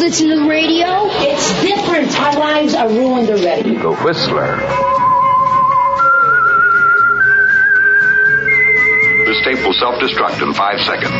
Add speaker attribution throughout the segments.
Speaker 1: listen to the radio.
Speaker 2: It's different. Our lives are ruined already.
Speaker 3: The Whistler.
Speaker 4: Tape will self-destruct in five seconds.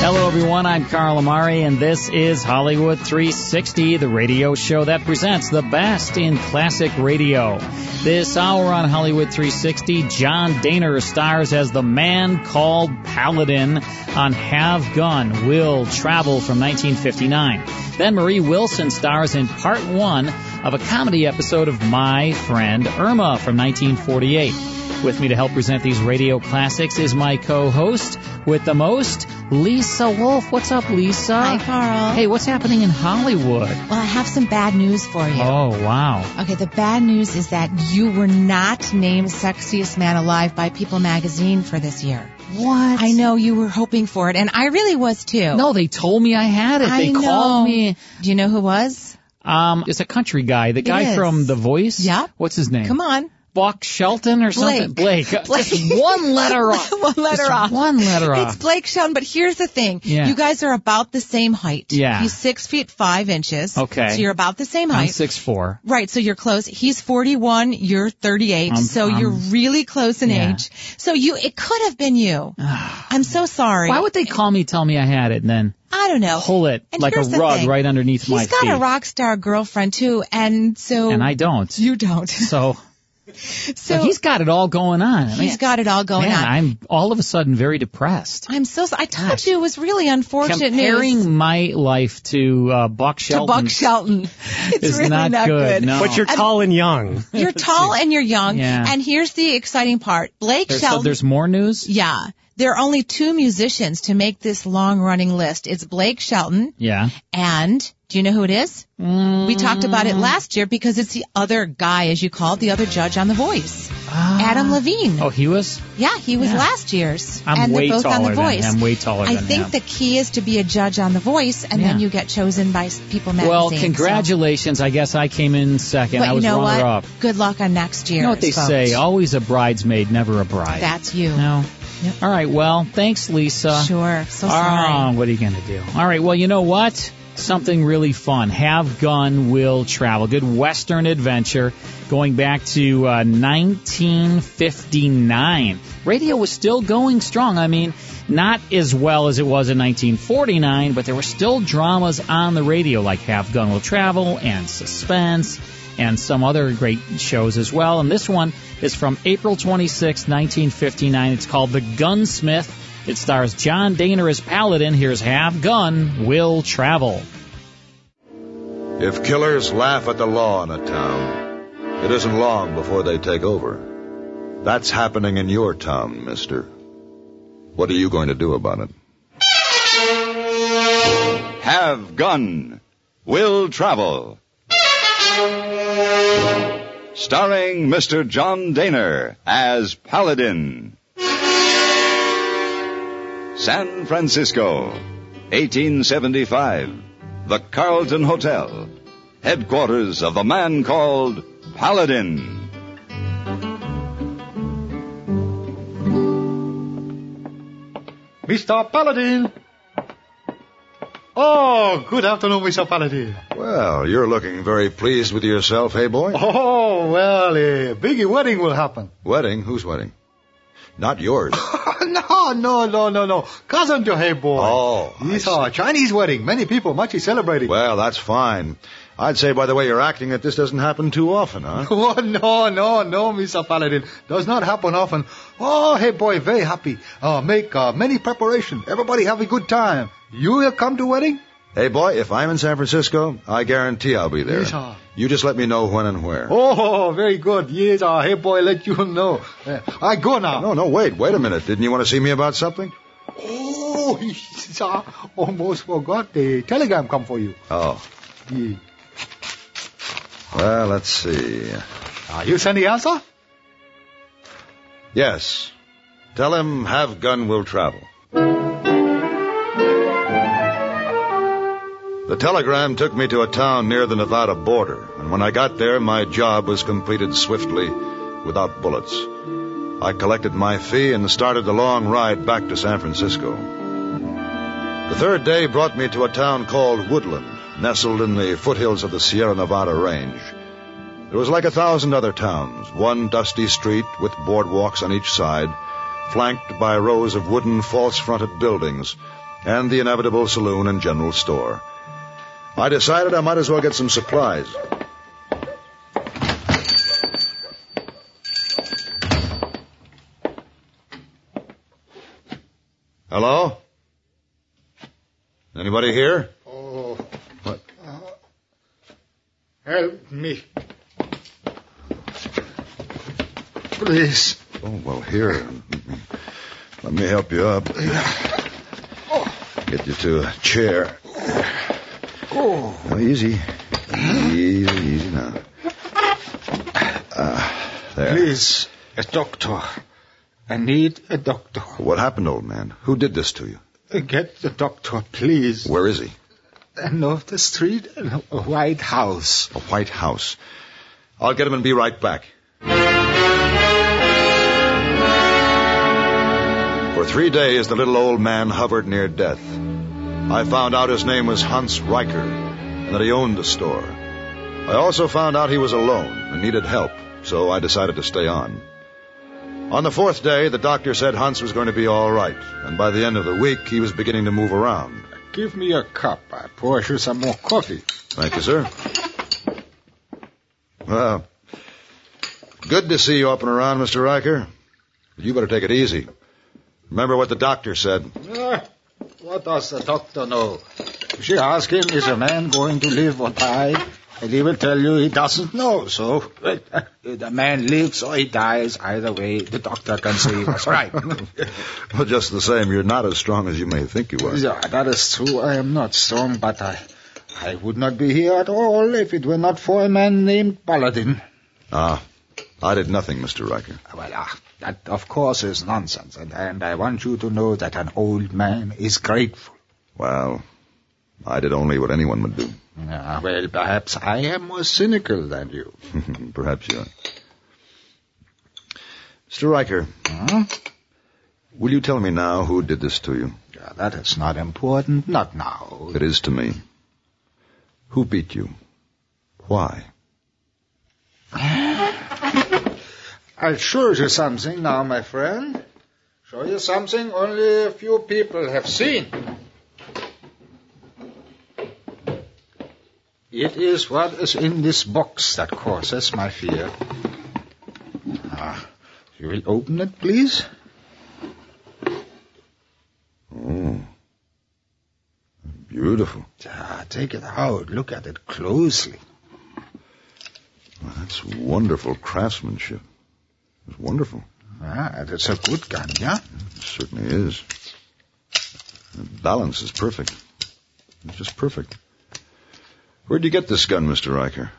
Speaker 5: Hello, everyone. I'm Carl Amari, and this is Hollywood 360, the radio show that presents the best in classic radio. This hour on Hollywood 360, John Dehner stars as the man called Paladin on Have Gun, Will Travel from 1959. Then Marie Wilson stars in part one of a comedy episode of My Friend Irma from 1948. With me to help present these radio classics is my co-host with the most, Lisa Wolf. What's up, Lisa?
Speaker 6: Hi, Carl.
Speaker 5: Hey, what's happening in Hollywood?
Speaker 6: Well, I have some bad news for you.
Speaker 5: Oh, wow.
Speaker 6: Okay, the bad news is that you were not named Sexiest Man Alive by People magazine for this year.
Speaker 5: What?
Speaker 6: I know you were hoping for it, and I really was too.
Speaker 5: No, they told me I had it.
Speaker 6: I
Speaker 5: they
Speaker 6: know.
Speaker 5: called me.
Speaker 6: Do you know who was?
Speaker 5: Um, it's a country guy. The guy from The Voice.
Speaker 6: Yeah.
Speaker 5: What's his name?
Speaker 6: Come on.
Speaker 5: Buck Shelton or something?
Speaker 6: Blake.
Speaker 5: Blake.
Speaker 6: Blake.
Speaker 5: Just one letter off.
Speaker 6: one letter
Speaker 5: Just
Speaker 6: off.
Speaker 5: One letter off.
Speaker 6: It's Blake Shelton, but here's the thing.
Speaker 5: Yeah.
Speaker 6: You guys are about the same height.
Speaker 5: Yeah.
Speaker 6: He's six feet five inches.
Speaker 5: Okay.
Speaker 6: So you're about the same height.
Speaker 5: I'm six four.
Speaker 6: Right, so you're close. He's 41, you're 38,
Speaker 5: Um,
Speaker 6: so
Speaker 5: um,
Speaker 6: you're really close in
Speaker 5: yeah.
Speaker 6: age. So you, it could have been you. I'm so sorry.
Speaker 5: Why would they call me, tell me I had it, and then
Speaker 6: I don't know.
Speaker 5: pull it
Speaker 6: And
Speaker 5: like a rug
Speaker 6: thing.
Speaker 5: right underneath
Speaker 6: He's
Speaker 5: my feet.
Speaker 6: He's got a rock star girlfriend too, and so
Speaker 5: and I don't.
Speaker 6: you don't.
Speaker 5: So,
Speaker 6: So
Speaker 5: so he's got it all going on. I mean,
Speaker 6: he's got it all going
Speaker 5: man,
Speaker 6: on.
Speaker 5: I'm all of a sudden very depressed.
Speaker 6: I'm so. I told
Speaker 5: Gosh.
Speaker 6: you it was really unfortunate
Speaker 5: Comparing
Speaker 6: news.
Speaker 5: my life to uh, Buck
Speaker 6: To Buck Shelton, it's
Speaker 5: is
Speaker 6: really
Speaker 5: not,
Speaker 6: not
Speaker 5: good. No.
Speaker 7: But you're tall and young.
Speaker 6: You're tall and you're young.
Speaker 5: Yeah.
Speaker 6: And here's the exciting part: Blake
Speaker 5: There's, so
Speaker 6: Shelton.
Speaker 5: there's more news.
Speaker 6: yeah, there are only two musicians to make this long-running list. It's Blake Shelton
Speaker 5: Yeah.
Speaker 6: and do you know who it is? We talked about it mm. last year because it's the other guy, as you call it, the other judge on The Voice, ah. Adam Levine.
Speaker 5: Oh, he was.
Speaker 6: Yeah, he was
Speaker 5: Yeah.
Speaker 6: last year's.
Speaker 5: I'm
Speaker 6: and
Speaker 5: way
Speaker 6: they're both on
Speaker 5: taller
Speaker 6: The
Speaker 5: than
Speaker 6: Voice.
Speaker 5: I'm way taller
Speaker 6: I think
Speaker 5: him.
Speaker 6: the key is to be a judge on The Voice, and then you get chosen by People Magazine.
Speaker 5: Well,
Speaker 6: so-
Speaker 5: congratulations. I guess I came in second.
Speaker 6: But
Speaker 5: I was
Speaker 6: you know
Speaker 5: runner
Speaker 6: what?
Speaker 5: up.
Speaker 6: Good luck on next year.
Speaker 5: You know what they say? Always a bridesmaid, never a bride.
Speaker 6: That's you.
Speaker 5: No.
Speaker 6: Yep.
Speaker 5: All right. Well, thanks, Lisa.
Speaker 6: Sure. So
Speaker 5: Oh,
Speaker 6: sorry.
Speaker 5: what are you going to do? All right. Well, you know what? Something really fun. Have Gun Will Travel. Good Western adventure going back to uh, 1959. Radio was still going strong. I mean, not as well as it was in 1949, but there were still dramas on the radio like Have Gun Will Travel and Suspense and some other great shows as well. And this one is from April 26, 1959. It's called The Gunsmith. It stars John Dehner as Paladin. Here's Have Gun Will Travel.
Speaker 8: If killers laugh at the law in a town, it isn't long before they take over. That's happening in your town, mister. What are you going to do about it?
Speaker 9: Have Gun. Will Travel. Starring Mr. John Dehner as Paladin. San Francisco, 1875. The Carlton Hotel. Headquarters of the man called Paladin.
Speaker 7: Mr. Paladin. Oh, good afternoon, Mr. Paladin.
Speaker 8: Well, you're looking very pleased with yourself, hey boy?
Speaker 7: Oh, well, a big wedding will happen.
Speaker 8: Wedding? Whose wedding? Not yours.
Speaker 7: no, no, no, no, no. Cousin to Hey Boy.
Speaker 8: Oh, I
Speaker 7: It's a Chinese wedding. Many people much is celebrating.
Speaker 8: Well, that's fine. I'd say by the way you're acting that this doesn't happen too often, huh?
Speaker 7: Oh, no, no, no, Mr. Paladin. Does not happen often. Oh, hey boy, very happy. Uh, make uh, many preparation. Everybody have a good time. You will come to wedding?
Speaker 8: Hey boy, if I'm in San Francisco, I guarantee I'll be there.
Speaker 7: Yes, sir.
Speaker 8: You just let me know when and where.
Speaker 7: Oh, very good. Yes, uh, hey boy, let you know. Uh, I go now.
Speaker 8: No, no, wait, wait a minute. Didn't you want to see me about something?
Speaker 7: Oh, yes, I almost forgot the telegram come for you.
Speaker 8: Oh.
Speaker 7: Yeah.
Speaker 8: Well, let's see.
Speaker 7: Are you send the answer?
Speaker 8: Yes. Tell him have gun will travel. The telegram took me to a town near the Nevada border, and when I got there, my job was completed swiftly without bullets. I collected my fee and started the long ride back to San Francisco. The third day brought me to a town called Woodland, nestled in the foothills of the Sierra Nevada range. It was like a thousand other towns, one dusty street with boardwalks on each side, flanked by rows of wooden false-fronted buildings, and the inevitable saloon and general store. I decided I might as well get some supplies. Hello? Anybody here?
Speaker 7: Oh.
Speaker 8: What?
Speaker 7: Uh, help me. Please.
Speaker 8: Oh, well, here. Let me help you up. Get you to a chair.
Speaker 7: Oh.
Speaker 8: Now, easy. Easy, easy now. Ah, there.
Speaker 7: Please, a doctor. I need a doctor.
Speaker 8: What happened, old man? Who did this to you?
Speaker 7: Get the doctor, please.
Speaker 8: Where is he?
Speaker 7: Of the street, a white house.
Speaker 8: A white house. I'll get him and be right back. For three days, the little old man hovered near death. I found out his name was Hans Riker and that he owned a store. I also found out he was alone and needed help, so I decided to stay on. On the fourth day, the doctor said Hans was going to be all right, and by the end of the week, he was beginning to move around.
Speaker 7: Give me a cup. I pour you some more coffee.
Speaker 8: Thank you, sir. Well, good to see you up and around, Mr. Riker. You better take it easy. Remember what the doctor said.
Speaker 7: Uh, what does the doctor know? She asked him, is a man going to live or die? And he will tell you he doesn't know. So, the man lives or he dies. Either way, the doctor can say he was right.
Speaker 8: well, just the same, you're not as strong as you may think you are.
Speaker 7: Yeah, that is true. I am not strong, but I, I would not be here at all if it were not for a man named Paladin.
Speaker 8: Ah, I did nothing, Mr. Riker.
Speaker 7: Well, ah, that of course is nonsense, and, and I want you to know that an old man is grateful.
Speaker 8: Well, I did only what anyone would do.
Speaker 7: Ah, well, perhaps I am more cynical than you.
Speaker 8: perhaps you are. Mr. Riker,
Speaker 7: huh?
Speaker 8: will you tell me now who did this to you?
Speaker 7: Yeah, that is not important. Not now.
Speaker 8: It is to me. Who beat you? Why?
Speaker 7: I'll show you something now, my friend. Show you something only a few people have seen. It is what is in this box that causes my fear. Ah, you will open it, please?
Speaker 8: Oh. Beautiful.
Speaker 7: Ah, take it out. Look at it closely.
Speaker 8: Well, that's wonderful craftsmanship. It's wonderful.
Speaker 7: Ah, it's a good gun, yeah?
Speaker 8: It certainly is. The balance is perfect. It's just perfect. Where'd you get this gun, Mr. Riker?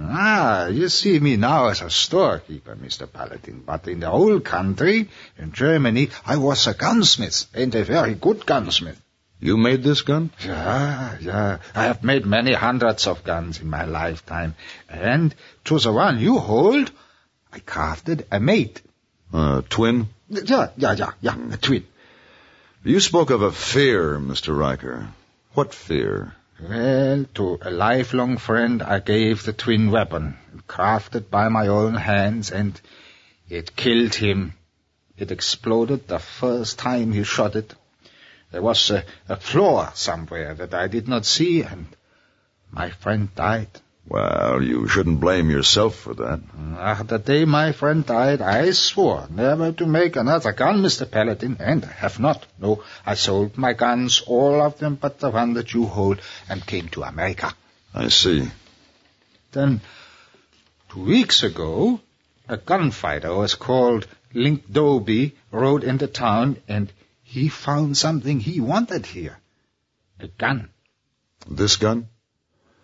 Speaker 7: Ah, you see me now as a storekeeper, Mr. Paladin, but in the old country, in Germany, I was a gunsmith, and a very good gunsmith.
Speaker 8: You made this gun?
Speaker 7: Yeah, yeah. I have made many hundreds of guns in my lifetime, and to the one you hold, I crafted a mate.
Speaker 8: A twin?
Speaker 7: Yeah, yeah, yeah, yeah, a twin.
Speaker 8: You spoke of a fear, Mr. Riker. What fear?
Speaker 7: Well, to a lifelong friend I gave the twin weapon, crafted by my own hands, and it killed him. It exploded the first time he shot it. There was a, a flaw somewhere that I did not see, and my friend died.
Speaker 8: Well, you shouldn't blame yourself for that.
Speaker 7: Uh, the day my friend died, I swore never to make another gun, Mr. Paladin, and I have not. No, I sold my guns, all of them but the one that you hold, and came to America.
Speaker 8: I see.
Speaker 7: Then, two weeks ago, a gunfighter was called Link Dobie rode into town, and he found something he wanted here. A gun.
Speaker 8: This gun?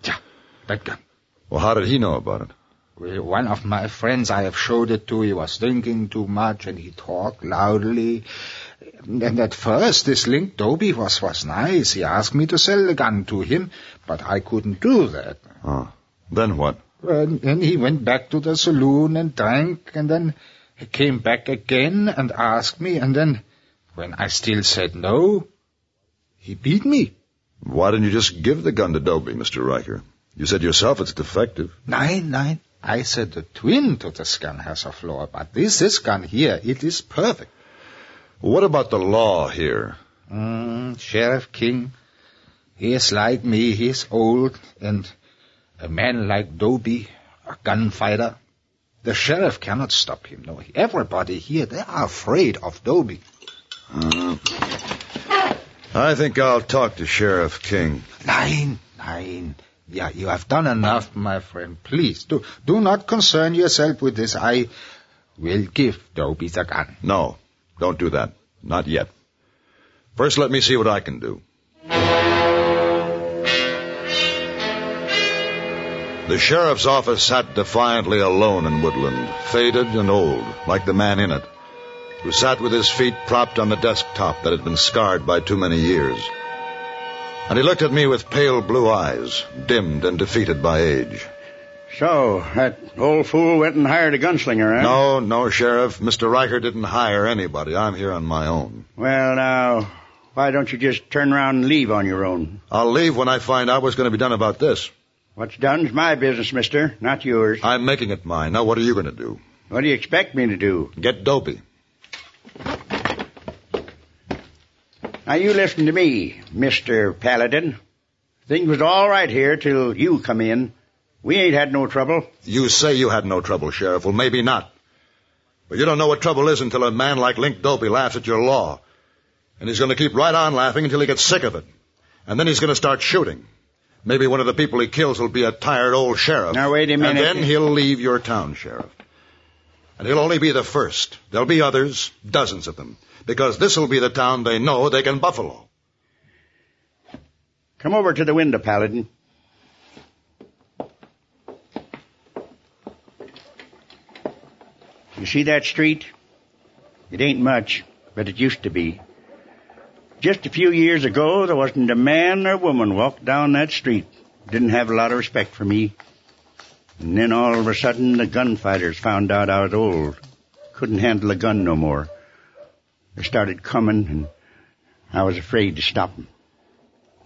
Speaker 7: Yeah, that gun.
Speaker 8: Well, how did he know about it?
Speaker 7: Well, one of my friends I have showed it to, he was drinking too much and he talked loudly. And at first, this Link Dobie was, was nice. He asked me to sell the gun to him, but I couldn't do that.
Speaker 8: Oh. Then what?
Speaker 7: And then he went back to the saloon and drank, and then he came back again and asked me, and then, when I still said no, he beat me.
Speaker 8: Why didn't you just give the gun to Dobie, Mr. Riker? You said yourself it's defective.
Speaker 7: Nein, nein. I said the twin to the gun has a flaw, but this, this gun here, it is perfect.
Speaker 8: What about the law here?
Speaker 7: Mm, Sheriff King, he is like me, he is old, and a man like Dobie, a gunfighter, the sheriff cannot stop him. No, everybody here, they are afraid of Dobie.
Speaker 8: Uh, I think I'll talk to Sheriff King.
Speaker 7: Nein, nein. Yeah, you have done enough, my friend. Please, do, do not concern yourself with this. I will give Dobie the gun.
Speaker 8: No, don't do that. Not yet. First, let me see what I can do. The sheriff's office sat defiantly alone in Woodland, faded and old, like the man in it, who sat with his feet propped on the desktop that had been scarred by too many years. And he looked at me with pale blue eyes, dimmed and defeated by age.
Speaker 10: So, that old fool went and hired a gunslinger, eh?
Speaker 8: No, no, Sheriff. Mr. Riker didn't hire anybody. I'm here on my own.
Speaker 10: Well, now, why don't you just turn around and leave on your own?
Speaker 8: I'll leave when I find out what's going to be done about this.
Speaker 10: What's done's my business, mister, not yours.
Speaker 8: I'm making it mine. Now, what are you going to do?
Speaker 10: What do you expect me to do?
Speaker 8: Get Dobie.
Speaker 10: Now, you listen to me, Mr. Paladin. Things was all right here till you come in. We ain't had no trouble.
Speaker 8: You say you had no trouble, Sheriff. Well, maybe not. But you don't know what trouble is until a man like Link Dobie laughs at your law. And he's going to keep right on laughing until he gets sick of it. And then he's going to start shooting. Maybe one of the people he kills will be a tired old sheriff.
Speaker 10: Now, wait a minute.
Speaker 8: And then he'll leave your town, Sheriff. And he'll only be the first. There'll be others, dozens of them. Because this'll be the town they know they can buffalo.
Speaker 10: Come over to the window, Paladin. You see that street? It ain't much, but it used to be. Just a few years ago, there wasn't a man or woman walked down that street. Didn't have a lot of respect for me. And then all of a sudden, the gunfighters found out I was old. Couldn't handle a gun no more. They started coming, and I was afraid to stop them.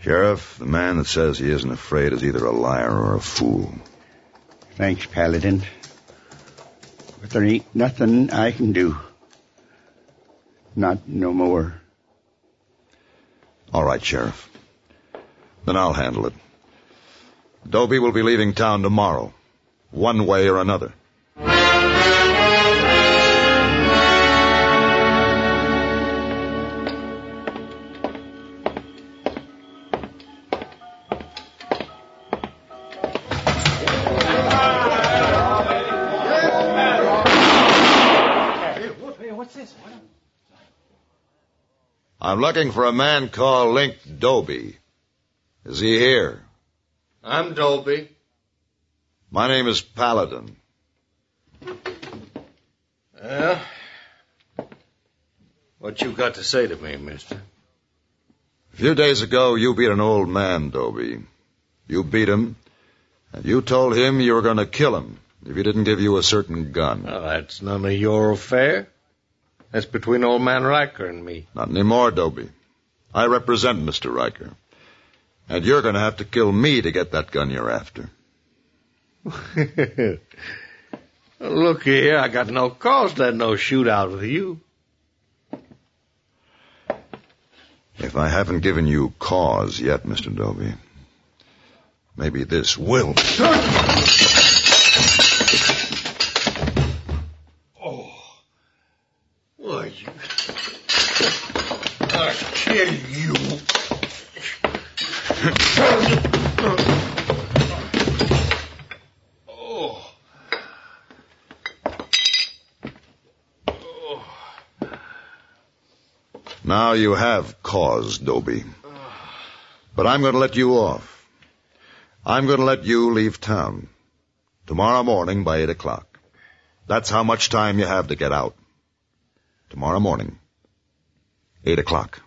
Speaker 8: Sheriff, the man that says he isn't afraid is either a liar or a fool.
Speaker 10: Thanks, Paladin. But there ain't nothing I can do. Not no more.
Speaker 8: All right, Sheriff. Then I'll handle it. Dobie will be leaving town tomorrow, one way or another. I'm looking for a man called Link Dobie. Is he here?
Speaker 11: I'm Dobie.
Speaker 8: My name is Paladin.
Speaker 11: Yeah? What you got to say to me, mister?
Speaker 8: A few days ago, you beat an old man, Dobie. You beat him, and you told him you were going to kill him if he didn't give you a certain gun.
Speaker 11: Well, that's none of your affair. That's between old man Riker and me.
Speaker 8: Not anymore, Dobie. I represent Mr. Riker. And you're going to have to kill me to get that gun you're after.
Speaker 11: Look here, I got no cause to have no shootout with you.
Speaker 8: If I haven't given you cause yet, Mr. Dobie, maybe this will.
Speaker 11: oh. Why, you... You.
Speaker 8: Now you have cause, Dobie. But I'm going to let you off. I'm going to let you leave town. Tomorrow morning by 8 o'clock. That's how much time you have to get out. Tomorrow morning. 8 o'clock.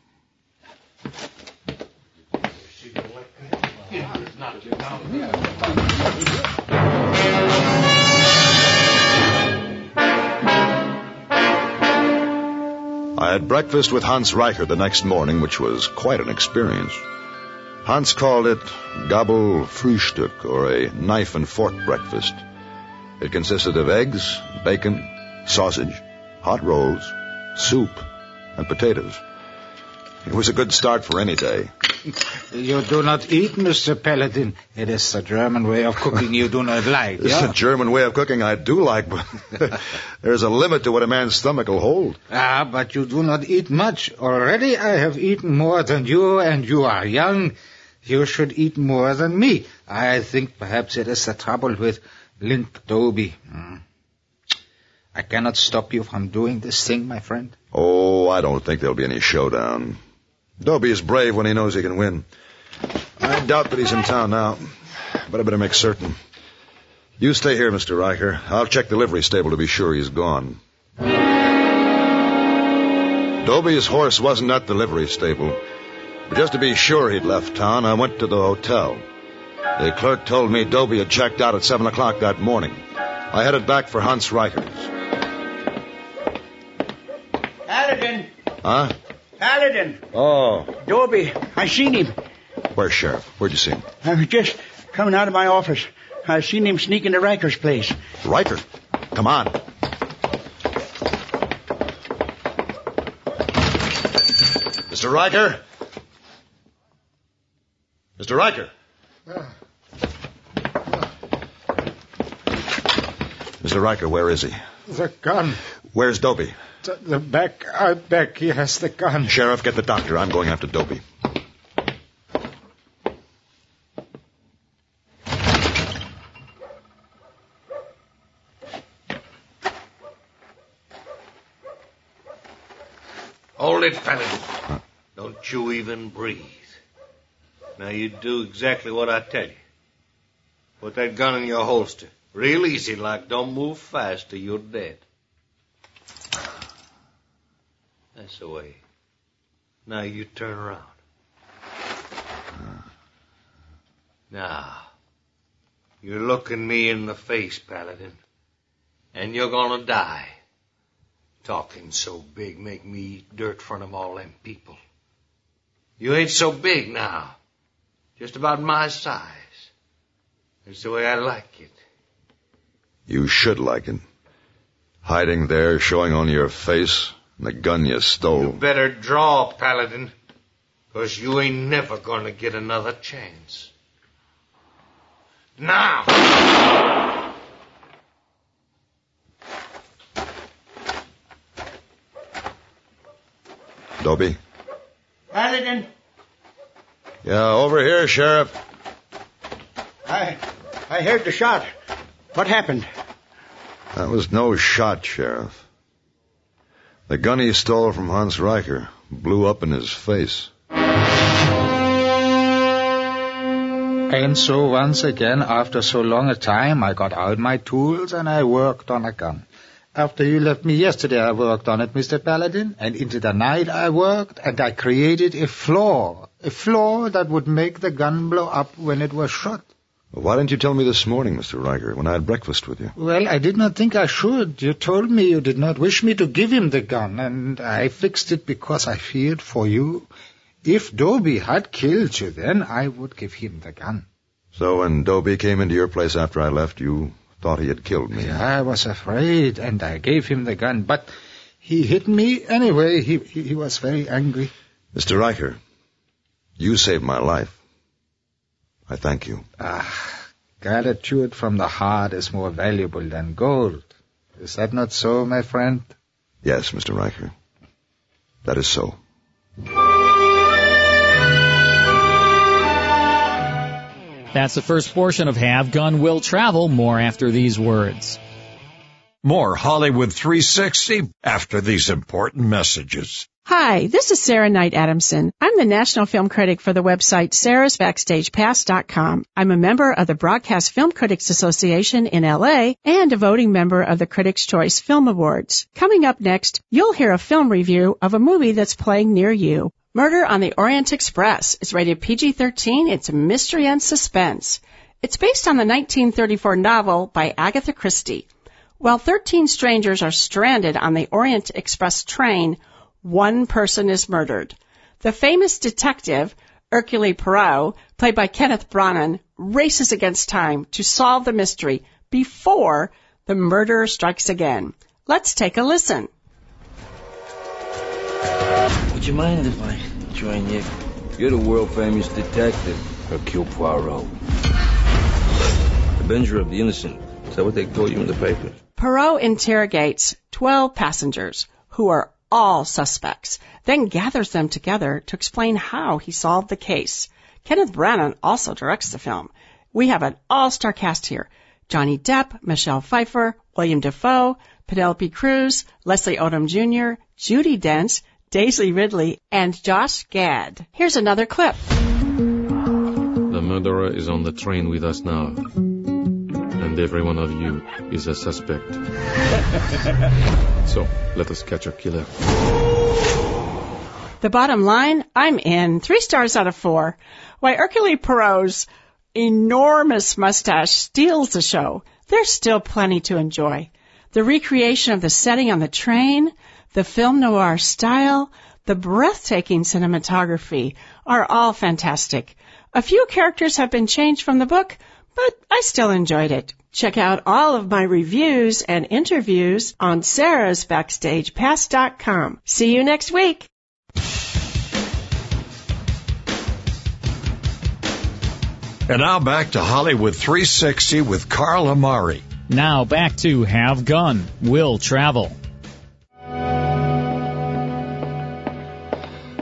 Speaker 8: I had breakfast with Hans Riker the next morning, which was quite an experience. Hans called it Gabel Frühstück, or a knife and fork breakfast. It consisted of eggs, bacon, sausage, hot rolls, soup, and potatoes. It was a good start for any day.
Speaker 7: You do not eat, Mr. Paladin. It is the German way of cooking you do not like.
Speaker 8: It's
Speaker 7: yeah?
Speaker 8: a German way of cooking I do like, but there's a limit to what a man's stomach will hold.
Speaker 7: Ah, but you do not eat much. Already I have eaten more than you, and you are young. You should eat more than me. I think perhaps it is the trouble with Link Dobie. Hmm. I cannot stop you from doing this thing, my friend.
Speaker 8: Oh, I don't think there'll be any showdown. Dobie is brave when he knows he can win. I doubt that he's in town now, but I better make certain. You stay here, Mr. Riker. I'll check the livery stable to be sure he's gone. Dobie's horse wasn't at the livery stable. But just to be sure he'd left town, I went to the hotel. The clerk told me Dobie had checked out at 7 o'clock that morning. I headed back for Hans Riker's.
Speaker 10: Paladin!
Speaker 8: Huh?
Speaker 10: Paladin!
Speaker 8: Oh.
Speaker 10: Dobie, I seen him.
Speaker 8: Where's Sheriff? Where'd you see him?
Speaker 10: I was just coming out of my office. I seen him sneak into Riker's place.
Speaker 8: Riker? Come on. Mr. Riker? Mr. Riker? Mr. Riker, where is he?
Speaker 7: The gun.
Speaker 8: Where's Dobie?
Speaker 7: The, the back, out back, he has the gun.
Speaker 8: Sheriff, get the doctor. I'm going after Dobie.
Speaker 11: Hold it, Paladin. Don't you even breathe. Now you do exactly what I tell you. Put that gun in your holster. Real easy like. Don't move fast or you're dead. That's the way. Now you turn around. Now, you're looking me in the face, Paladin. And you're gonna die. Talking so big make me eat dirt front of all them people. You ain't so big now. Just about my size. That's the way I like it.
Speaker 8: You should like it. Hiding there, showing on your face, and the gun you stole.
Speaker 11: You better draw, Paladin. Cause you ain't never gonna get another chance. Now!
Speaker 8: Dobie?
Speaker 10: Paladin,
Speaker 8: Yeah, over here, Sheriff.
Speaker 10: I, I heard the shot. What happened?
Speaker 8: That was no shot, Sheriff. The gun he stole from Hans Riker blew up in his face.
Speaker 7: And so once again, after so long a time, I got out my tools and I worked on a gun. After you left me yesterday, I worked on it, Mr. Paladin, and into the night I worked, and I created a flaw, A flaw that would make the gun blow up when it was shot.
Speaker 8: Why didn't you tell me this morning, Mr. Riker, when I had breakfast with you?
Speaker 7: Well, I did not think I should. You told me you did not wish me to give him the gun, and I fixed it because I feared for you. If Dobie had killed you, then I would give him the gun.
Speaker 8: So when Dobie came into your place after I left, you thought he had killed me.
Speaker 7: I was afraid, and I gave him the gun, but he hit me anyway. He, he, he was very angry.
Speaker 8: Mr. Riker, you saved my life. I thank you.
Speaker 7: Ah, gratitude from the heart is more valuable than gold. Is that not so, my friend?
Speaker 8: Yes, Mr. Riker. That is so.
Speaker 5: That's the first portion of Have Gun Will Travel. More after these words.
Speaker 12: More Hollywood 360 after these important messages.
Speaker 13: Hi, this is Sarah Knight Adamson. I'm the national film critic for the website sarahsbackstagepass.com. I'm a member of the Broadcast Film Critics Association in LA and a voting member of the Critics' Choice Film Awards. Coming up next, you'll hear a film review of a movie that's playing near you. Murder on the Orient Express is rated PG-13. It's a mystery and suspense. It's based on the 1934 novel by Agatha Christie. While 13 strangers are stranded on the Orient Express train, one person is murdered. The famous detective, Hercule Poirot, played by Kenneth Branagh, races against time to solve the mystery before the murderer strikes again. Let's take a listen.
Speaker 14: Would you mind if I join you? You're the world famous detective, Hercule Poirot. Avenger of the innocent. Is that what they call you in the papers?
Speaker 13: Poirot interrogates 12 passengers who are all suspects, then gathers them together to explain how he solved the case. Kenneth Branagh also directs the film. We have an all-star cast here. Johnny Depp, Michelle Pfeiffer, William Dafoe, Penelope Cruz, Leslie Odom Jr., Judi Dench, Daisy Ridley, and Josh Gad. Here's another clip.
Speaker 15: The murderer is on the train with us now and every one of you is a suspect. so, let us catch our killer.
Speaker 13: The bottom line, I'm in. Three stars out of four. Why Hercule Poirot's enormous mustache steals the show. There's still plenty to enjoy. The recreation of the setting on the train, the film noir style, the breathtaking cinematography are all fantastic. A few characters have been changed from the book, but I still enjoyed it. Check out all of my reviews and interviews on sarahsbackstagepass.com. See you next week.
Speaker 12: And now back to Hollywood 360 with Carl Amari.
Speaker 5: Now back to Have Gun, Will Travel.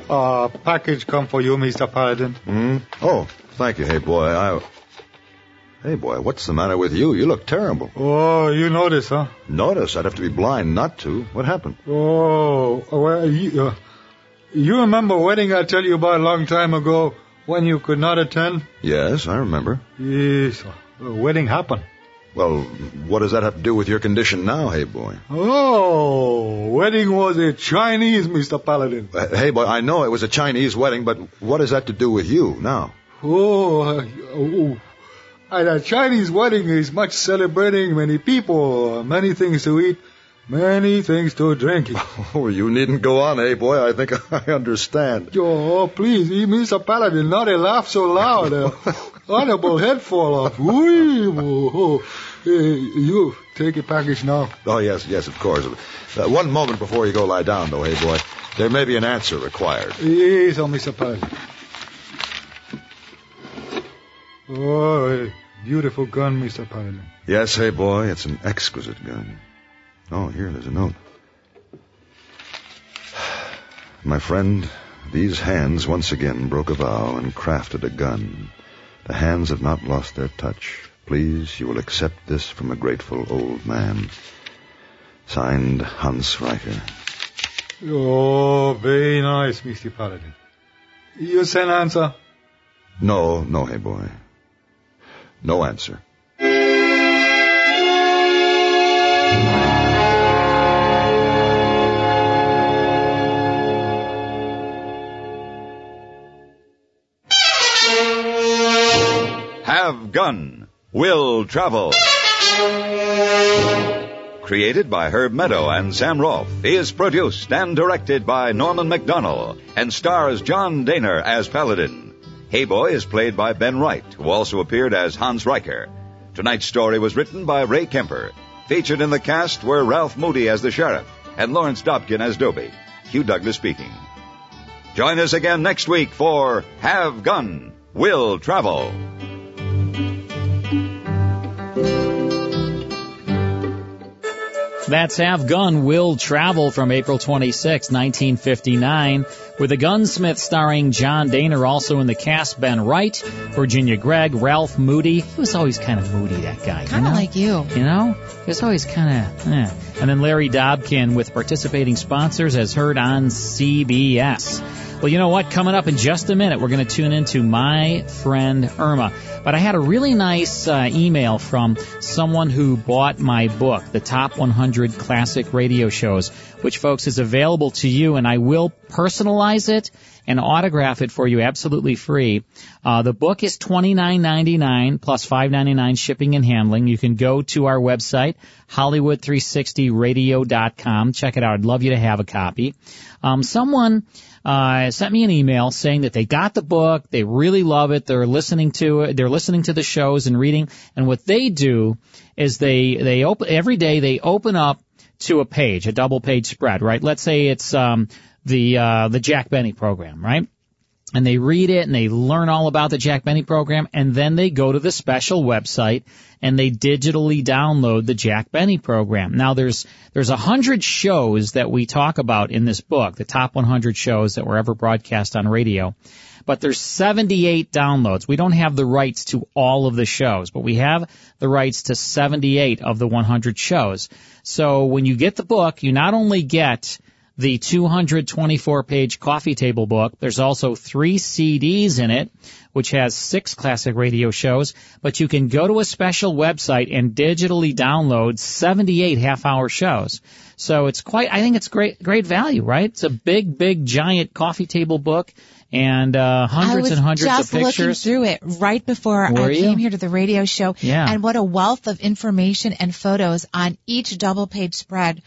Speaker 16: Uh, package come for you, Mr. Paladin.
Speaker 8: Hmm? Oh, thank you. Hey, boy, I... Hey, boy, what's the matter with you? You look terrible.
Speaker 16: Oh, you notice, huh?
Speaker 8: Notice? I'd have to be blind not to. What happened?
Speaker 16: Oh, well, you, uh, you remember a wedding I tell you about a long time ago when you could not attend?
Speaker 8: Yes, I remember.
Speaker 16: Yes, the wedding happened.
Speaker 8: Well, what does that have to do with your condition now, hey boy?
Speaker 16: Oh, wedding was a Chinese, Mr. Paladin.
Speaker 8: Uh, hey boy, I know it was a Chinese wedding, but what has that to do with you now?
Speaker 16: Oh, uh, oh at a Chinese wedding is much celebrating, many people, many things to eat, many things to drink.
Speaker 8: Oh, you needn't go on, eh, boy? I think I understand.
Speaker 16: Oh, please, he Mr. Paladin, not a laugh so loud. Uh, honorable head fall off. Ooh, you take a package now.
Speaker 8: Oh, yes, yes, of course. Uh, one moment before you go lie down, though, hey, boy. There may be an answer required.
Speaker 16: Yes, oh, Mr. Paladin. Oh, beautiful gun, Mr. Paladin.
Speaker 8: Yes, hey boy, it's an exquisite gun. Oh, here, there's a note. My friend, these hands once again broke a vow and crafted a gun. The hands have not lost their touch. Please, you will accept this from a grateful old man. Signed, Hans Riker.
Speaker 16: Oh, very nice, Mr. Paladin. You send answer?
Speaker 8: No, no, hey boy. No answer.
Speaker 9: Have Gun, Will Travel. Created by Herb Meadow and Sam Rolfe, is produced and directed by Norman McDonnell and stars John Dehner as Paladin. Hey Boy is played by Ben Wright, who also appeared as Hans Riker. Tonight's story was written by Ray Kemper. Featured in the cast were Ralph Moody as the sheriff and Lawrence Dobkin as Dobie. Hugh Douglas speaking. Join us again next week for Have Gun, Will Travel.
Speaker 5: That's Have Gun Will Travel from April 26, 1959, with a gunsmith starring John Dehner, also in the cast Ben Wright, Virginia Gregg, Ralph Moody. He was always kind of moody, that guy.
Speaker 6: Kind of like you.
Speaker 5: You know? He was always kind of, eh. And then Larry Dobkin with participating sponsors as heard on CBS. Well, you know what? Coming up in just a minute, we're going to tune into my friend Irma. But I had a really nice uh, email from someone who bought my book, The Top 100 Classic Radio Shows, which, folks, is available to you, and I will personalize it and autograph it for you absolutely free. Uh, the book is $29.99 plus $5.99 shipping and handling. You can go to our website, Hollywood360radio.com. Check it out. I'd love you to have a copy. Um, someone uh, sent me an email saying that they got the book, they really love it, they're listening to it, they're listening to the shows and reading, and what they do is they they open every day they open up to a page, a double page spread, right? Let's say it's um, the uh, the Jack Benny program, right? And they read it and they learn all about the Jack Benny program and then they go to the special website and they digitally download the Jack Benny program. Now there's there's a hundred shows that we talk about in this book, the top 100 shows that were ever broadcast on radio. But there's 78 downloads. We don't have the rights to all of the shows, but we have the rights to 78 of the 100 shows. So when you get the book, you not only get the 224 page coffee table book. There's also three CDs in it, which has six classic radio shows, but you can go to a special website and digitally download 78 half hour shows. So it's quite, I think it's great, great value, right? It's a big, big, giant coffee table book and uh, hundreds and hundreds
Speaker 6: of
Speaker 5: pictures.
Speaker 6: I was just looking through it right before
Speaker 5: Were
Speaker 6: I
Speaker 5: you?
Speaker 6: came here to the radio show.
Speaker 5: Yeah.
Speaker 6: And what a wealth of information and photos on each double page spread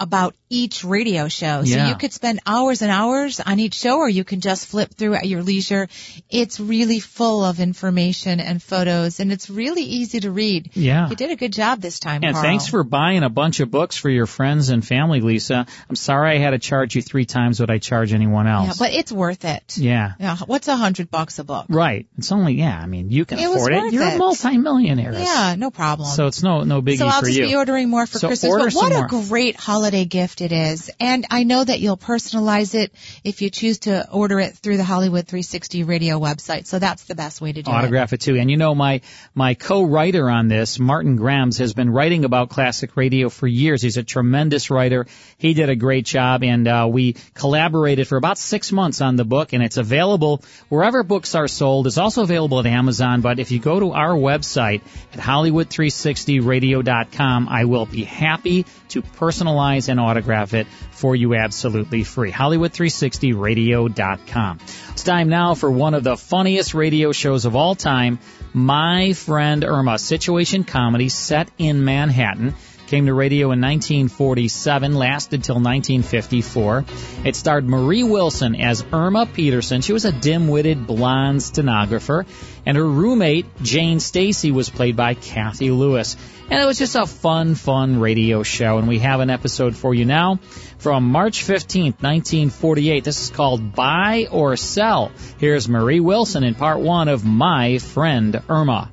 Speaker 6: about each radio show. So
Speaker 5: Yeah.
Speaker 6: you could spend hours and hours on each show or you can just flip through at your leisure. It's really full of information and photos and it's really easy to read.
Speaker 5: Yeah.
Speaker 6: You did a good job this time,
Speaker 5: And
Speaker 6: Carl.
Speaker 5: thanks for buying a bunch of books for your friends and family, Lisa. I'm sorry I had to charge you three times what I charge anyone else.
Speaker 6: Yeah, but it's worth it.
Speaker 5: yeah.
Speaker 6: Yeah, what's a hundred bucks a book?
Speaker 5: Right. It's only yeah. I mean, you can
Speaker 6: It
Speaker 5: afford it. You're
Speaker 6: it.
Speaker 5: a multimillionaire.
Speaker 6: Yeah, no problem.
Speaker 5: So it's no no biggie
Speaker 6: so I'll
Speaker 5: for
Speaker 6: just
Speaker 5: you.
Speaker 6: be ordering more for
Speaker 5: So
Speaker 6: Christmas.
Speaker 5: order
Speaker 6: But what a
Speaker 5: more.
Speaker 6: great holiday gift it is. And I know that you'll personalize it if you choose to order it through the Hollywood 360 radio website. So that's the best way to do it.
Speaker 5: autograph it too. And you know, my my co-writer on this, Martin Grams, has been writing about classic radio for years. He's a tremendous writer. He did a great job, and uh, we collaborated for about six months on the book. And it's available wherever books are sold. It's also available at Amazon. But if you go to our website at Hollywood360radio.com, I will be happy to personalize and autograph it for you absolutely free. Hollywood360radio.com. It's time now for one of the funniest radio shows of all time, My Friend Irma, situation comedy set in Manhattan. Came to radio in 1947, lasted till 1954. It starred Marie Wilson as Irma Peterson. She was a dim-witted blonde stenographer, and her roommate Jane Stacy was played by Cathy Lewis. And it was just a fun, fun radio show. And we have an episode for you now from March 15th, 1948. This is called Buy or Sell. Here's Marie Wilson in part one of My Friend Irma.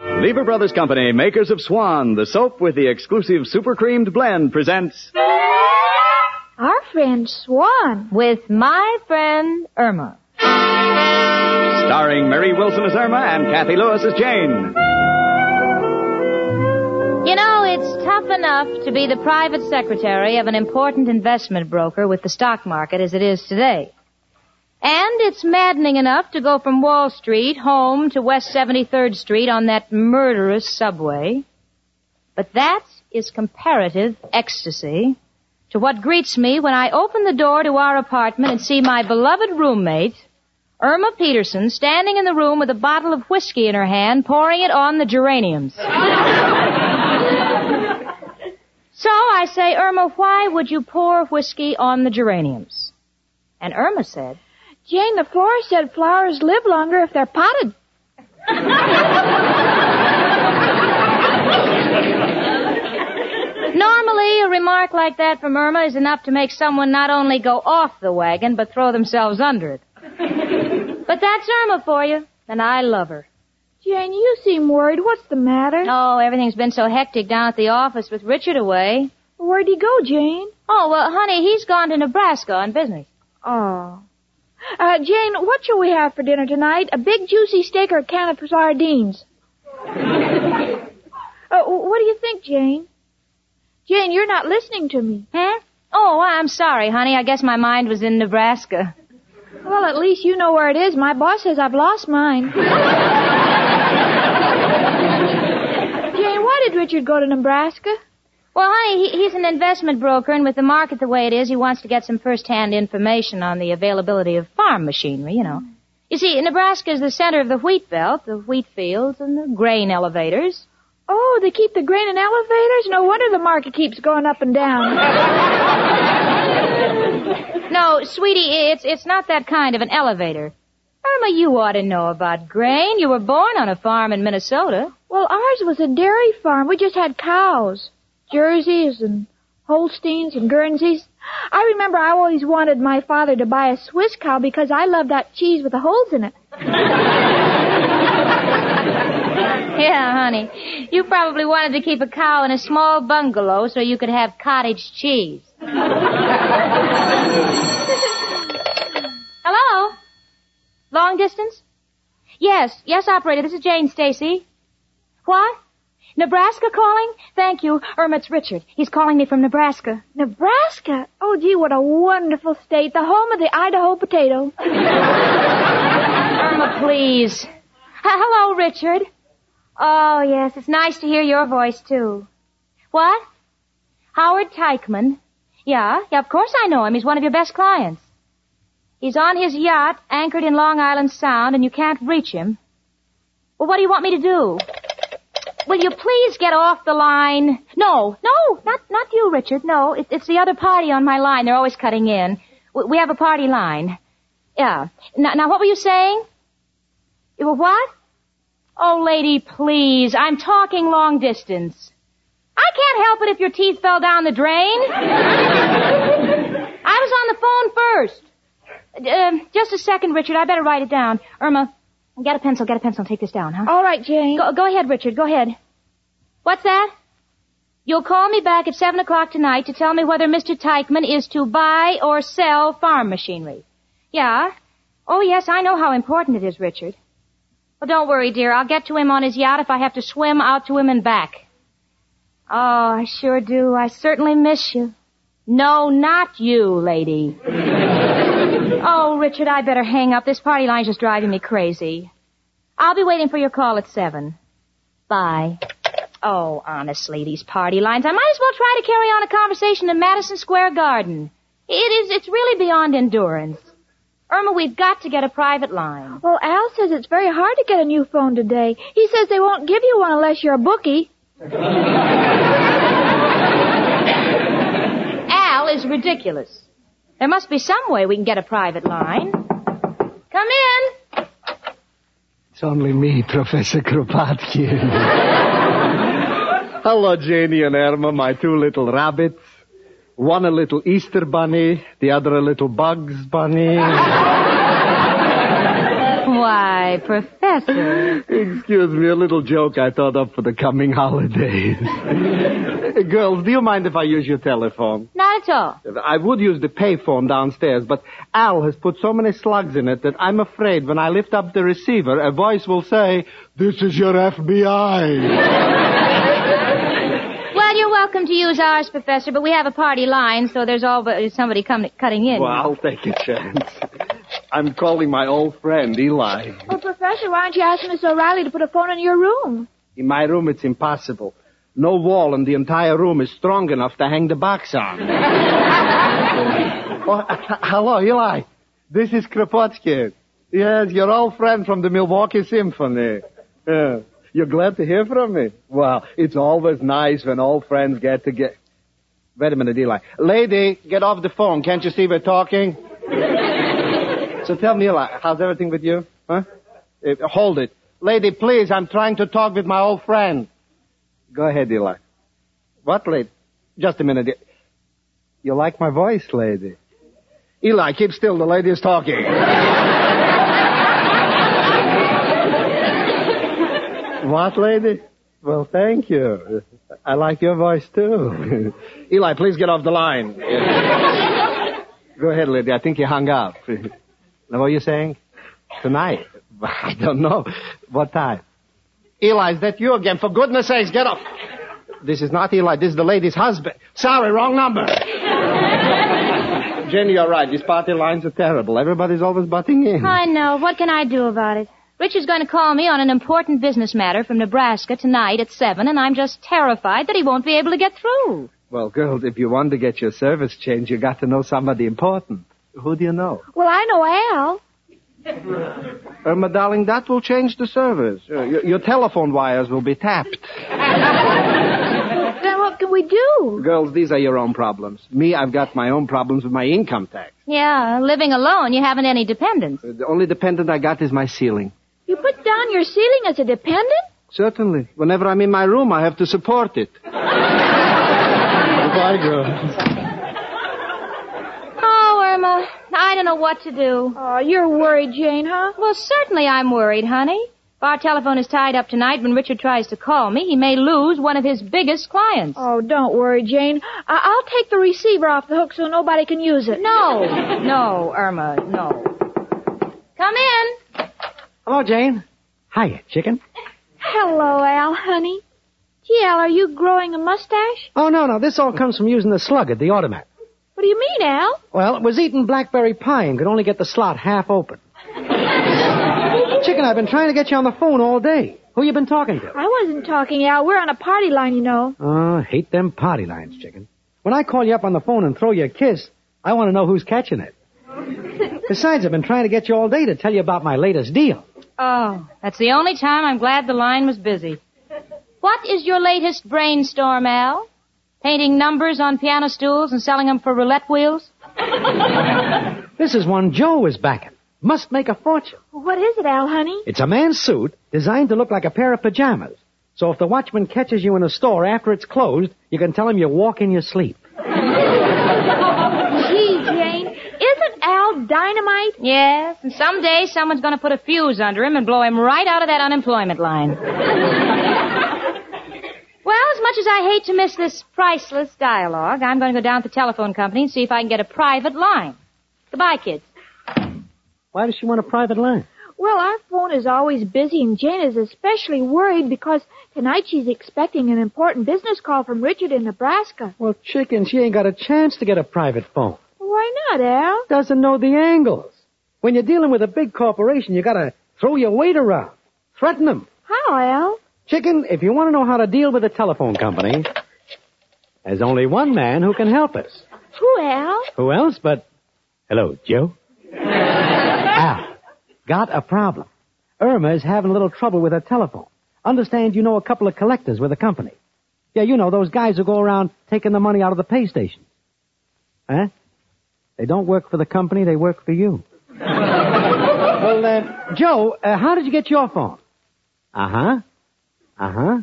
Speaker 17: Lever Brothers Company, makers of Swan, the soap with the exclusive super creamed blend, presents
Speaker 18: Our friend Swan. With my friend Irma.
Speaker 17: starring Mary Wilson as Irma and Cathy Lewis as Jane.
Speaker 18: You know, it's tough enough to be the private secretary of an important investment broker with the stock market as it is today. And it's maddening enough to go from Wall Street home to West 73rd Street on that murderous subway. But that is comparative ecstasy to what greets me when I open the door to our apartment and see my beloved roommate, Irma Peterson, standing in the room with a bottle of whiskey in her hand, pouring it on the geraniums. So I say, Irma, why would you pour whiskey on the geraniums? And Irma said,
Speaker 19: Jane, the florist said flowers live longer if they're potted.
Speaker 18: Normally, a remark like that from Irma is enough to make someone not only go off the wagon, but throw themselves under it. but that's Irma for you, and I love her.
Speaker 19: Jane, you seem worried. What's the matter?
Speaker 18: Oh, everything's been so hectic down at the office with Richard away.
Speaker 19: Where'd he go, Jane?
Speaker 18: Oh, well, honey, he's gone to Nebraska on business.
Speaker 19: Oh. Uh, Jane, what shall we have for dinner tonight? A big juicy steak or a can of sardines? uh, what do you think, Jane? Jane, you're not listening to me.
Speaker 18: Huh? Oh, I'm sorry, honey. I guess my mind was in Nebraska.
Speaker 19: Well, at least you know where it is. My boss says I've lost mine. Jane, why did Richard go to Nebraska?
Speaker 18: Well, honey, he, he's an investment broker, and with the market the way it is, he wants to get some first-hand information on the availability of farm machinery, you know. You see, Nebraska is the center of the wheat belt, the wheat fields, and the grain elevators.
Speaker 19: Oh, they keep the grain in elevators? No wonder the market keeps going up and down.
Speaker 18: no, sweetie, it's it's not that kind of an elevator. Irma, you ought to know about grain. You were born on a farm in Minnesota.
Speaker 19: Well, ours was a dairy farm. We just had cows. Jerseys and Holsteins and Guernseys. I remember I always wanted my father to buy a Swiss cow because I love that cheese with the holes in it.
Speaker 18: yeah, honey. You probably wanted to keep a cow in a small bungalow so you could have cottage cheese. Hello? Long distance? Yes, yes, operator. This is Jane Stacy. What? Nebraska calling? Thank you. Irma, it's Richard. He's calling me from Nebraska.
Speaker 19: Nebraska? Oh, gee, what a wonderful state. The home of the Idaho potato.
Speaker 18: Irma, please. H- hello, Richard. Oh, yes, it's nice to hear your voice, too. What? Howard Teichman. Yeah, yeah, of course I know him. He's one of your best clients. He's on his yacht, anchored in Long Island Sound, and you can't reach him. Well, what do you want me to do? Will you please get off the line? No, no, not not you, Richard. No, it, it's the other party on my line. They're always cutting in. We, we have a party line. Yeah. Now, now, what were you saying? You were what? Oh, lady, please. I'm talking long distance. I can't help it if your teeth fell down the drain. I was on the phone first. Uh, just a second, Richard. I better write it down. Irma, get a pencil, get a pencil, and take this down, huh?
Speaker 19: All right, Jane.
Speaker 18: Go, go ahead, Richard. Go ahead. What's that? You'll call me back at 7 o'clock tonight to tell me whether Mr. Teichman is to buy or sell farm machinery. Yeah? Oh, yes, I know how important it is, Richard. Well, don't worry, dear. I'll get to him on his yacht if I have to swim out to him and back. Oh, I sure do. I certainly miss you. No, not you, lady. Oh, Richard, I'd better hang up. This party line's just driving me crazy. I'll be waiting for your call at seven. Bye. Oh, honestly, these party lines. I might as well try to carry on a conversation in Madison Square Garden. It is, it's really beyond endurance. Irma, we've got to get a private line.
Speaker 19: Well, Al says it's very hard to get a new phone today. He says they won't give you one unless you're a bookie.
Speaker 18: Al is ridiculous. There must be some way we can get a private line. Come in.
Speaker 20: It's only me, Professor Kropotkin. Hello, Janie and Irma, my two little rabbits. One a little Easter bunny, the other a little Bugs bunny.
Speaker 18: Why, Professor.
Speaker 20: Excuse me, a little joke I thought up for the coming holidays. Girls, do you mind if I use your telephone?
Speaker 18: Not at all.
Speaker 20: I would use the payphone downstairs, but Al has put so many slugs in it that I'm afraid when I lift up the receiver, a voice will say, This is your FBI.
Speaker 18: Well, you're welcome to use ours, Professor, but we have a party line, so there's always somebody coming cutting in.
Speaker 20: Well, I'll take a chance. I'm calling my old friend, Eli.
Speaker 19: Well, Professor, why don't you ask Miss O'Reilly to put a phone in your room?
Speaker 20: In my room, it's impossible. No wall in the entire room is strong enough to hang the box on. oh, hello, Eli. This is Kropotkin. Yes, your old friend from the Milwaukee Symphony. Yeah. You're glad to hear from me? Well, it's always nice when old friends get together. Wait a minute, Eli. Lady, get off the phone. Can't you see we're talking? So tell me, Eli, how's everything with you? Huh? Uh, hold it. Lady, please, I'm trying to talk with my old friend. Go ahead, Eli. What, lady? Just a minute. You like my voice, lady? Eli, keep still. The lady is talking. what, lady? Well, thank you. I like your voice too. Eli, please get off the line. Go ahead, lady. I think you hung up. Now, what are you saying? Tonight? I don't know. What time? Eli, is that you again? For goodness sakes, get up. This is not Eli. This is the lady's husband. Sorry, wrong number. Jenny, you're right. These party lines are terrible. Everybody's always butting in.
Speaker 18: I know. What can I do about it? Richard's going to call me on an important business matter from Nebraska tonight at 7, and I'm just terrified that he won't be able to get through.
Speaker 20: Well, girls, if you want to get your service changed, you've got to know somebody important. Who do you know?
Speaker 19: Well, I know Al.
Speaker 20: Irma, darling, that will change the service. Uh, your, your telephone wires will be tapped.
Speaker 19: Then what can we do?
Speaker 20: Girls, these are your own problems. Me, I've got my own problems with my income tax.
Speaker 18: Yeah, living alone, you haven't any dependents.
Speaker 20: Uh, The only dependent I got is my ceiling.
Speaker 19: You put down your ceiling as a dependent?
Speaker 20: Certainly. Whenever I'm in my room, I have to support it. Goodbye, girls.
Speaker 18: Irma, I don't know what to do.
Speaker 19: Oh, you're worried, Jane, huh?
Speaker 18: Well, certainly I'm worried, honey. If our telephone is tied up tonight when Richard tries to call me, he may lose one of his biggest clients.
Speaker 19: Oh, don't worry, Jane. I- I'll take the receiver off the hook so nobody can use it.
Speaker 18: No, no, Irma, no. Come in.
Speaker 21: Hello, Jane. Hiya, chicken.
Speaker 19: Hello, Al, honey. Gee, Al, are you growing a mustache?
Speaker 21: Oh, no, no. This all comes from using the slug at the automat.
Speaker 19: What do you mean, Al?
Speaker 21: Well, it was eating blackberry pie and could only get the slot half open. chicken, I've been trying to get you on the phone all day. Who you been talking to?
Speaker 19: I wasn't talking, Al. We're on a party line, you know.
Speaker 21: Oh, hate them party lines, chicken. When I call you up on the phone and throw you a kiss, I want to know who's catching it. Besides, I've been trying to get you all day to tell you about my latest deal.
Speaker 18: Oh, that's the only time I'm glad the line was busy. What is your latest brainstorm, Al? Painting numbers on piano stools and selling them for roulette wheels?
Speaker 21: This is one Joe is backing. Must make a fortune.
Speaker 19: What is it, Al, honey?
Speaker 21: It's a man's suit designed to look like a pair of pajamas. So if the watchman catches you in a store after it's closed, you can tell him you walk in your sleep.
Speaker 19: Gee, Jane, isn't Al dynamite?
Speaker 18: Yes, and someday someone's going to put a fuse under him and blow him right out of that unemployment line. well, as much as I hate to miss this priceless dialogue, I'm going to go down to the telephone company and see if I can get a private line. Goodbye, kids.
Speaker 21: Why does she want a private line?
Speaker 19: Well, our phone is always busy, and Jane is especially worried because tonight she's expecting an important business call from Richard in Nebraska.
Speaker 21: Well, chicken, she ain't got a chance to get a private phone.
Speaker 19: Why not, Al?
Speaker 21: Doesn't know the angles. When you're dealing with a big corporation, you gotta throw your weight around. Threaten them.
Speaker 19: How, Al?
Speaker 21: Chicken, if you want to know how to deal with a telephone company, there's only one man who can help us.
Speaker 19: Who, else?
Speaker 21: Who else but... Hello, Joe? Al, got a problem. Irma is having a little trouble with her telephone. Understand you know a couple of collectors with the company. Yeah, you know, those guys who go around taking the money out of the pay station. Huh? They don't work for the company, they work for you. well, uh, Joe, uh, how did you get your phone? Uh-huh. Uh-huh.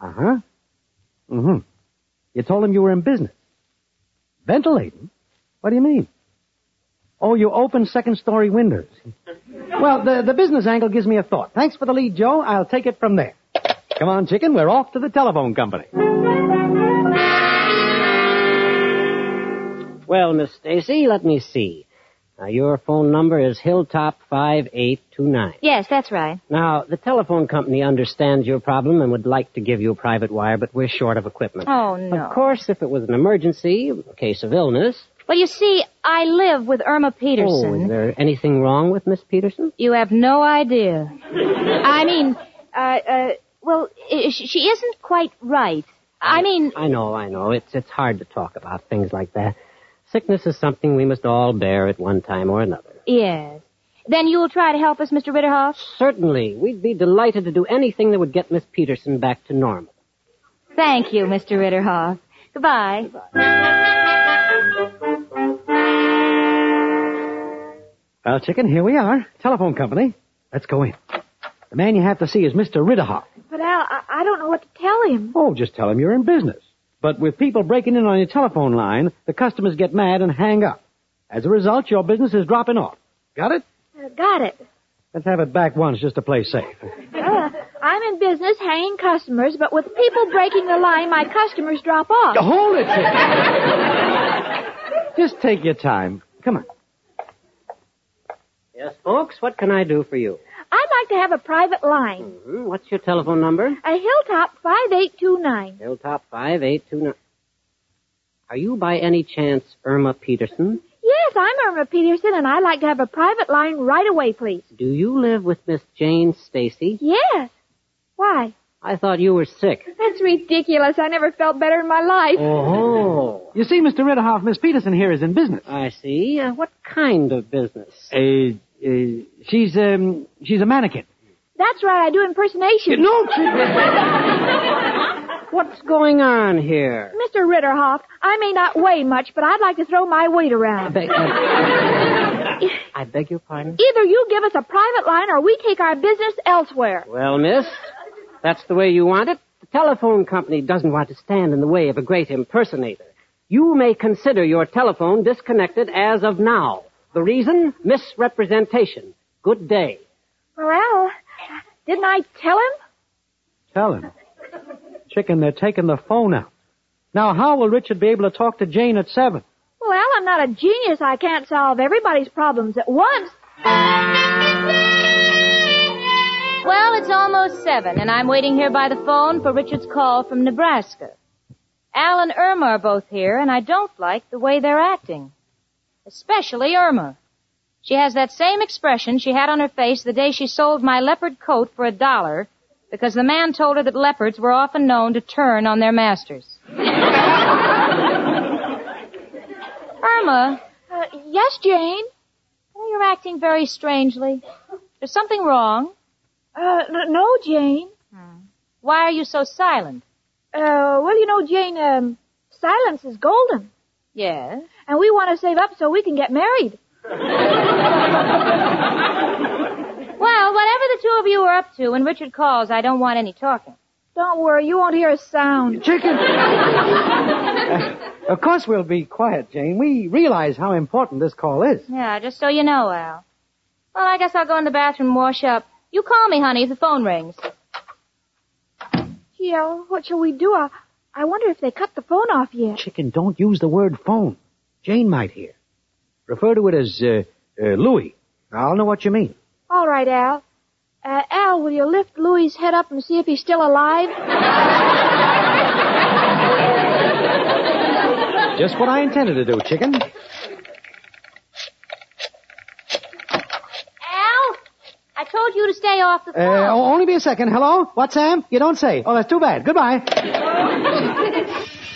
Speaker 21: Uh-huh. Mm-hmm. You told him you were in business. Ventilating? What do you mean? Oh, you open second story windows. Well, the, the business angle gives me a thought. Thanks for the lead, Joe. I'll take it from there. Come on, chicken. We're off to the telephone company.
Speaker 22: Well, Miss Stacy, let me see. Now, your phone number is Hilltop 5829.
Speaker 18: Yes, that's right.
Speaker 22: Now, the telephone company understands your problem and would like to give you a private wire, but we're short of equipment.
Speaker 18: Oh, no.
Speaker 22: Of course, if it was an emergency, a case of illness.
Speaker 18: Well, you see, I live with Irma Peterson.
Speaker 22: Oh, is there anything wrong with Miss Peterson?
Speaker 18: You have no idea. I mean, uh, uh, well, she she isn't quite right. I mean,
Speaker 22: I know, I know. It's it's hard to talk about things like that. Sickness is something we must all bear at one time or another.
Speaker 18: yes. Then you'll try to help us, Mr. Ritterhoff?
Speaker 22: Certainly, we'd be delighted to do anything that would get Miss Peterson back to normal.
Speaker 18: Thank you, Mr. Ritterhoff. Goodbye.
Speaker 21: Well, chicken, here we are. Telephone company. Let's go in. The man you have to see is Mr. Ritterhoff.
Speaker 19: But Al, I, I don't know what to tell him.
Speaker 21: Oh, just tell him you're in business. But with people breaking in on your telephone line, the customers get mad and hang up. As a result, your business is dropping off. Got it?
Speaker 19: Uh, got it.
Speaker 21: Let's have it back once just to play safe.
Speaker 19: Uh, I, I'm in business hanging customers, but with people breaking the line, my customers drop off.
Speaker 21: Hold it, chicken. Just take your time. Come on.
Speaker 22: Yes, folks, what can I do for you?
Speaker 19: I'd like to have a private line.
Speaker 22: Hmm, What's your telephone number?
Speaker 19: A Hilltop 5829.
Speaker 22: Hilltop 5829. Are you by any chance Irma Peterson?
Speaker 19: Yes, I'm Irma Peterson, and I'd like to have a private line right away, please.
Speaker 22: Do you live with Miss Jane Stacy?
Speaker 19: Yes. Why?
Speaker 22: I thought you were sick.
Speaker 19: That's ridiculous. I never felt better in my life.
Speaker 22: Oh.
Speaker 21: You see, Mr. Ritterhoff, Miss Peterson here is in business.
Speaker 22: I see. Uh, what kind of business?
Speaker 21: Uh, she's, um, she's a mannequin.
Speaker 19: That's right, I do impersonation.
Speaker 21: No,
Speaker 22: What's going on here?
Speaker 19: Mr. Ritterhoff, I may not weigh much, but I'd like to throw my weight around.
Speaker 22: Beg- I beg your pardon?
Speaker 19: Either you give us a private line or we take our business elsewhere.
Speaker 22: Well, miss, that's the way you want it. The telephone company doesn't want to stand in the way of a great impersonator. You may consider your telephone disconnected as of now. The reason? Misrepresentation. Good day.
Speaker 19: Well, didn't I tell him?
Speaker 21: Tell him. Chicken, they're taking the phone out. Now, how will Richard be able to talk to Jane at seven?
Speaker 19: Well, I'm not a genius. I can't solve everybody's problems at once.
Speaker 18: Well, it's almost seven, and I'm waiting here by the phone for Richard's call from Nebraska. Al and Irma are both here, and I don't like the way they're acting. Especially Irma. She has that same expression she had on her face the day she sold my leopard coat for a dollar because the man told her that leopards were often known to turn on their masters. Irma.
Speaker 19: Uh, yes, Jane?
Speaker 18: Oh, you're acting very strangely. There's something wrong.
Speaker 19: Uh, no, Jane.
Speaker 18: Why are you so silent?
Speaker 19: Uh, well, you know, Jane, um, silence is golden.
Speaker 18: Yes.
Speaker 19: And we want to save up so we can get married.
Speaker 18: Well, whatever the two of you are up to, when Richard calls, I don't want any talking.
Speaker 19: Don't worry, you won't hear a sound.
Speaker 21: Chicken! of course we'll be quiet, Jane. We realize how important this call is.
Speaker 18: Yeah, just so you know, Al. Well, I guess I'll go in the bathroom and wash up. You call me, honey, if the phone rings.
Speaker 19: Gee, Al, what shall we do? I, I wonder if they cut the phone off yet.
Speaker 21: Chicken, don't use the word phone. Jane might hear. Refer to it as, uh, uh, Louis. I'll know what you mean.
Speaker 19: All right, Al. Uh, Al, will you lift Louis's head up and see if he's still alive?
Speaker 21: Just what I intended to do, chicken.
Speaker 18: Al? I told you to stay off the
Speaker 21: Uh,
Speaker 18: phone.
Speaker 21: o- only be a second. Hello? What, Sam? You don't say. Oh, that's too bad. Goodbye.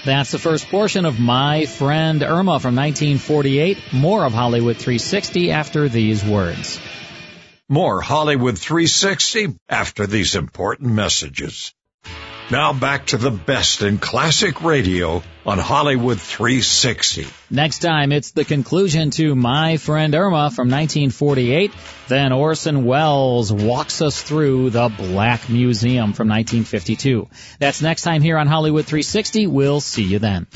Speaker 5: That's the first portion of My Friend Irma from 1948. More of Hollywood 360 after these words.
Speaker 12: More Hollywood 360 after these important messages. Now back to the best in classic radio on Hollywood 360.
Speaker 5: Next time, it's the conclusion to My Friend Irma from 1948. Then Orson Welles walks us through the Black Museum from 1952. That's next time here on Hollywood 360. We'll see you then.